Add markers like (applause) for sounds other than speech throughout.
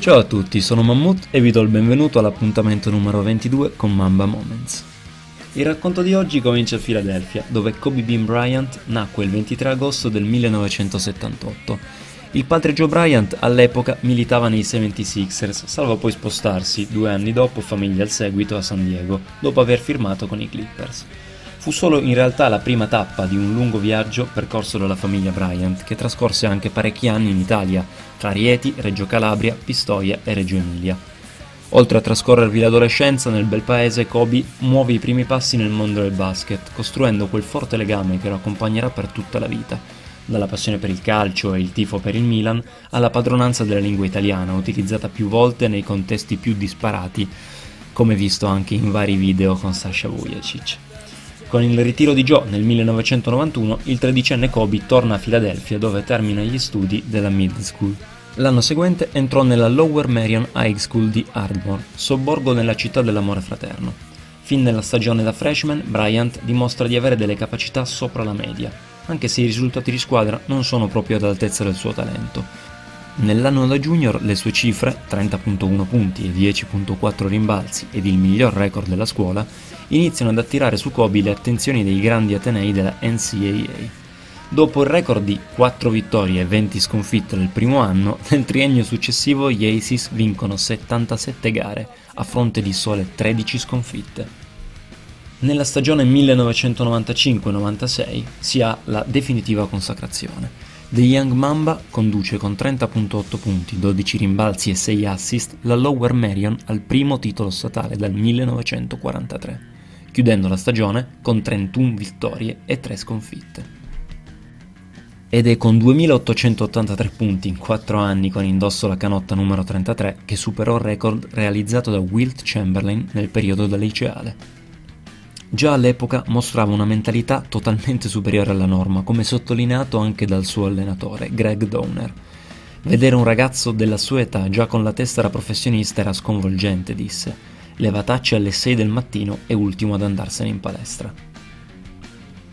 Ciao a tutti, sono Mammut e vi do il benvenuto all'appuntamento numero 22 con Mamba Moments. Il racconto di oggi comincia a Filadelfia, dove Kobe Bean Bryant nacque il 23 agosto del 1978. Il padre Joe Bryant all'epoca militava nei 76ers, salvo poi spostarsi, due anni dopo, famiglia al seguito, a San Diego, dopo aver firmato con i Clippers. Fu solo in realtà la prima tappa di un lungo viaggio percorso dalla famiglia Bryant, che trascorse anche parecchi anni in Italia, tra Rieti, Reggio Calabria, Pistoia e Reggio Emilia. Oltre a trascorrervi l'adolescenza nel bel paese, Kobe muove i primi passi nel mondo del basket, costruendo quel forte legame che lo accompagnerà per tutta la vita, dalla passione per il calcio e il tifo per il Milan alla padronanza della lingua italiana, utilizzata più volte nei contesti più disparati, come visto anche in vari video con Sasha Vujacic. Con il ritiro di Joe nel 1991, il tredicenne Kobe torna a Filadelfia dove termina gli studi della Mid School. L'anno seguente entrò nella Lower Marion High School di Ardmore, sobborgo nella città dell'amore fraterno. Fin nella stagione da freshman, Bryant dimostra di avere delle capacità sopra la media, anche se i risultati di squadra non sono proprio ad altezza del suo talento. Nell'anno da junior le sue cifre, 30.1 punti e 10.4 rimbalzi ed il miglior record della scuola, iniziano ad attirare su Kobe le attenzioni dei grandi atenei della NCAA. Dopo il record di 4 vittorie e 20 sconfitte nel primo anno, (laughs) nel triennio successivo gli Aces vincono 77 gare, a fronte di sole 13 sconfitte. Nella stagione 1995-96 si ha la definitiva consacrazione. The Young Mamba conduce con 30.8 punti, 12 rimbalzi e 6 assist la Lower Marion al primo titolo statale dal 1943, chiudendo la stagione con 31 vittorie e 3 sconfitte. Ed è con 2883 punti in 4 anni con indosso la canotta numero 33 che superò il record realizzato da Wilt Chamberlain nel periodo da liceale. Già all'epoca mostrava una mentalità totalmente superiore alla norma, come sottolineato anche dal suo allenatore, Greg Downer. Vedere un ragazzo della sua età già con la testa da professionista era sconvolgente, disse. Levatacci alle 6 del mattino e ultimo ad andarsene in palestra.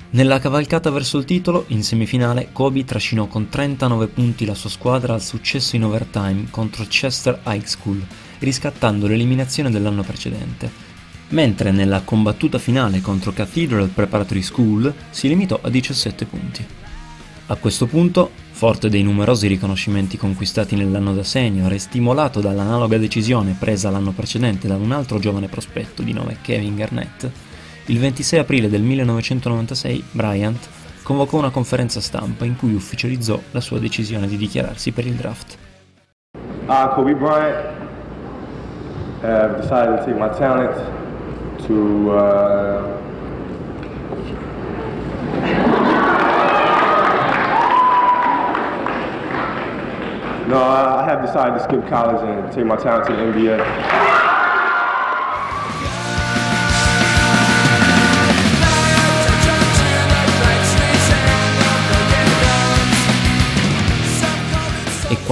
Nella cavalcata verso il titolo, in semifinale, Kobe trascinò con 39 punti la sua squadra al successo in overtime contro Chester High School, riscattando l'eliminazione dell'anno precedente mentre nella combattuta finale contro Cathedral Preparatory School si limitò a 17 punti. A questo punto, forte dei numerosi riconoscimenti conquistati nell'anno da senior e stimolato dall'analoga decisione presa l'anno precedente da un altro giovane prospetto di nome Kevin Garnett, il 26 aprile del 1996 Bryant convocò una conferenza stampa in cui ufficializzò la sua decisione di dichiararsi per il draft. I, Kobe Bryant, have decided to take my talent to uh, No, I have decided to skip college and take my talent to the NBA.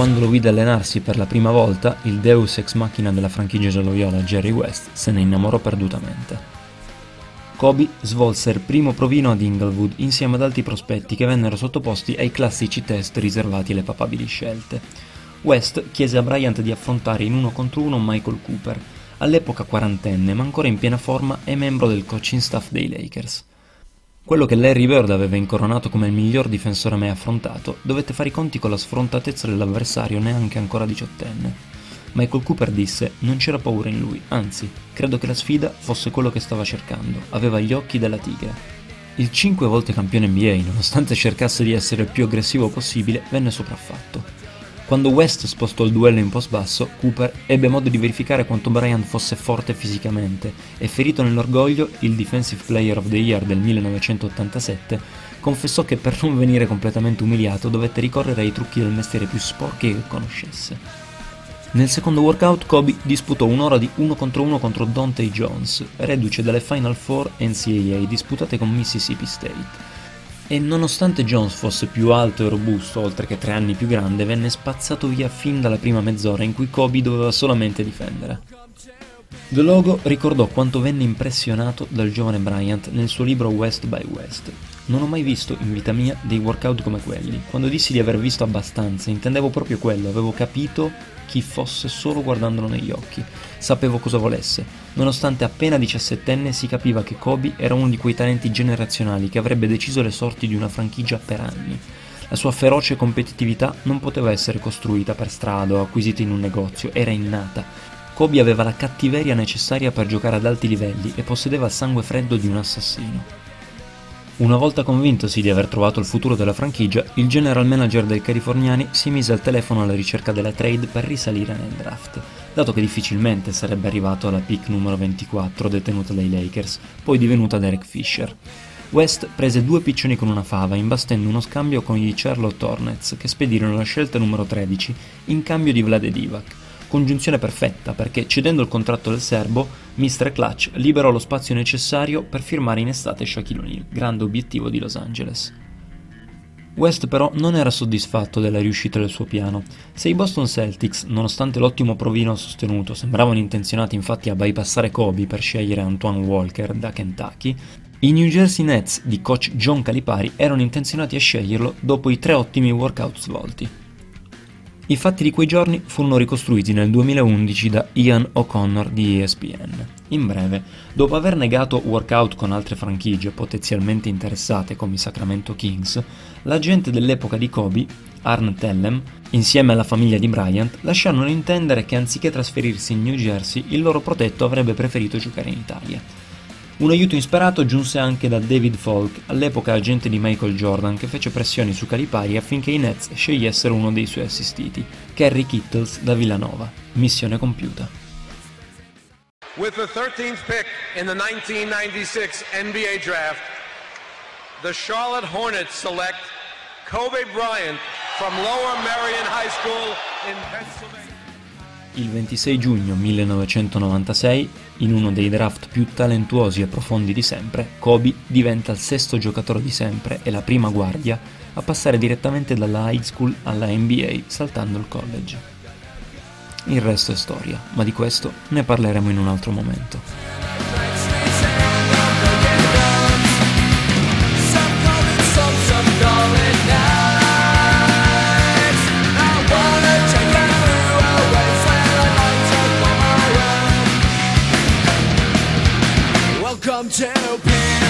Quando lo vide allenarsi per la prima volta, il deus ex machina della franchigia gialloviola Jerry West se ne innamorò perdutamente. Kobe svolse il primo provino ad Inglewood insieme ad altri prospetti che vennero sottoposti ai classici test riservati alle papabili scelte. West chiese a Bryant di affrontare in uno contro uno Michael Cooper, all'epoca quarantenne ma ancora in piena forma e membro del coaching staff dei Lakers. Quello che Larry Bird aveva incoronato come il miglior difensore mai affrontato, dovette fare i conti con la sfrontatezza dell'avversario neanche ancora diciottenne. Michael Cooper disse non c'era paura in lui, anzi, credo che la sfida fosse quello che stava cercando, aveva gli occhi della tigre. Il cinque volte campione NBA, nonostante cercasse di essere il più aggressivo possibile, venne sopraffatto. Quando West spostò il duello in post basso, Cooper ebbe modo di verificare quanto Bryant fosse forte fisicamente e ferito nell'orgoglio, il Defensive Player of the Year del 1987 confessò che per non venire completamente umiliato dovette ricorrere ai trucchi del mestiere più sporchi che conoscesse. Nel secondo workout Kobe disputò un'ora di 1 contro 1 contro Dante Jones, reduce dalle Final Four NCAA disputate con Mississippi State e nonostante Jones fosse più alto e robusto, oltre che tre anni più grande, venne spazzato via fin dalla prima mezz'ora in cui Kobe doveva solamente difendere. The Logo ricordò quanto venne impressionato dal giovane Bryant nel suo libro West by West. Non ho mai visto in vita mia dei workout come quelli. Quando dissi di aver visto abbastanza, intendevo proprio quello, avevo capito chi fosse solo guardandolo negli occhi. Sapevo cosa volesse. Nonostante appena diciassettenne si capiva che Kobe era uno di quei talenti generazionali che avrebbe deciso le sorti di una franchigia per anni. La sua feroce competitività non poteva essere costruita per strada o acquisita in un negozio, era innata. Kobe aveva la cattiveria necessaria per giocare ad alti livelli e possedeva il sangue freddo di un assassino. Una volta convintosi di aver trovato il futuro della franchigia, il general manager dei californiani si mise al telefono alla ricerca della trade per risalire nel draft, dato che difficilmente sarebbe arrivato alla pick numero 24 detenuta dai Lakers, poi divenuta Derek Fisher. West prese due piccioni con una fava, imbastendo uno scambio con gli Charlotte Hornets, che spedirono la scelta numero 13 in cambio di Vlade Divac, Congiunzione perfetta perché cedendo il contratto del serbo, Mr. Clutch liberò lo spazio necessario per firmare in estate Shaquille O'Neal, grande obiettivo di Los Angeles. West però non era soddisfatto della riuscita del suo piano. Se i Boston Celtics, nonostante l'ottimo provino sostenuto, sembravano intenzionati infatti a bypassare Kobe per scegliere Antoine Walker da Kentucky, i New Jersey Nets di coach John Calipari erano intenzionati a sceglierlo dopo i tre ottimi workout svolti. I fatti di quei giorni furono ricostruiti nel 2011 da Ian O'Connor di ESPN. In breve, dopo aver negato workout con altre franchigie potenzialmente interessate come i Sacramento Kings, l'agente dell'epoca di Kobe, Arn Tellem, insieme alla famiglia di Bryant, lasciarono intendere che anziché trasferirsi in New Jersey, il loro protetto avrebbe preferito giocare in Italia. Un aiuto insperato giunse anche da David Falk, all'epoca agente di Michael Jordan, che fece pressioni su Calipari affinché i Nets scegliessero uno dei suoi assistiti, Kerry Kittles da Villanova. Missione compiuta. With the 13th pick in the 1996 NBA draft, the Charlotte Hornets select Kobe Bryant from Lower Merion High School in Pennsylvania. Il 26 giugno 1996, in uno dei draft più talentuosi e profondi di sempre, Kobe diventa il sesto giocatore di sempre e la prima guardia a passare direttamente dalla high school alla NBA saltando il college. Il resto è storia, ma di questo ne parleremo in un altro momento. Come to be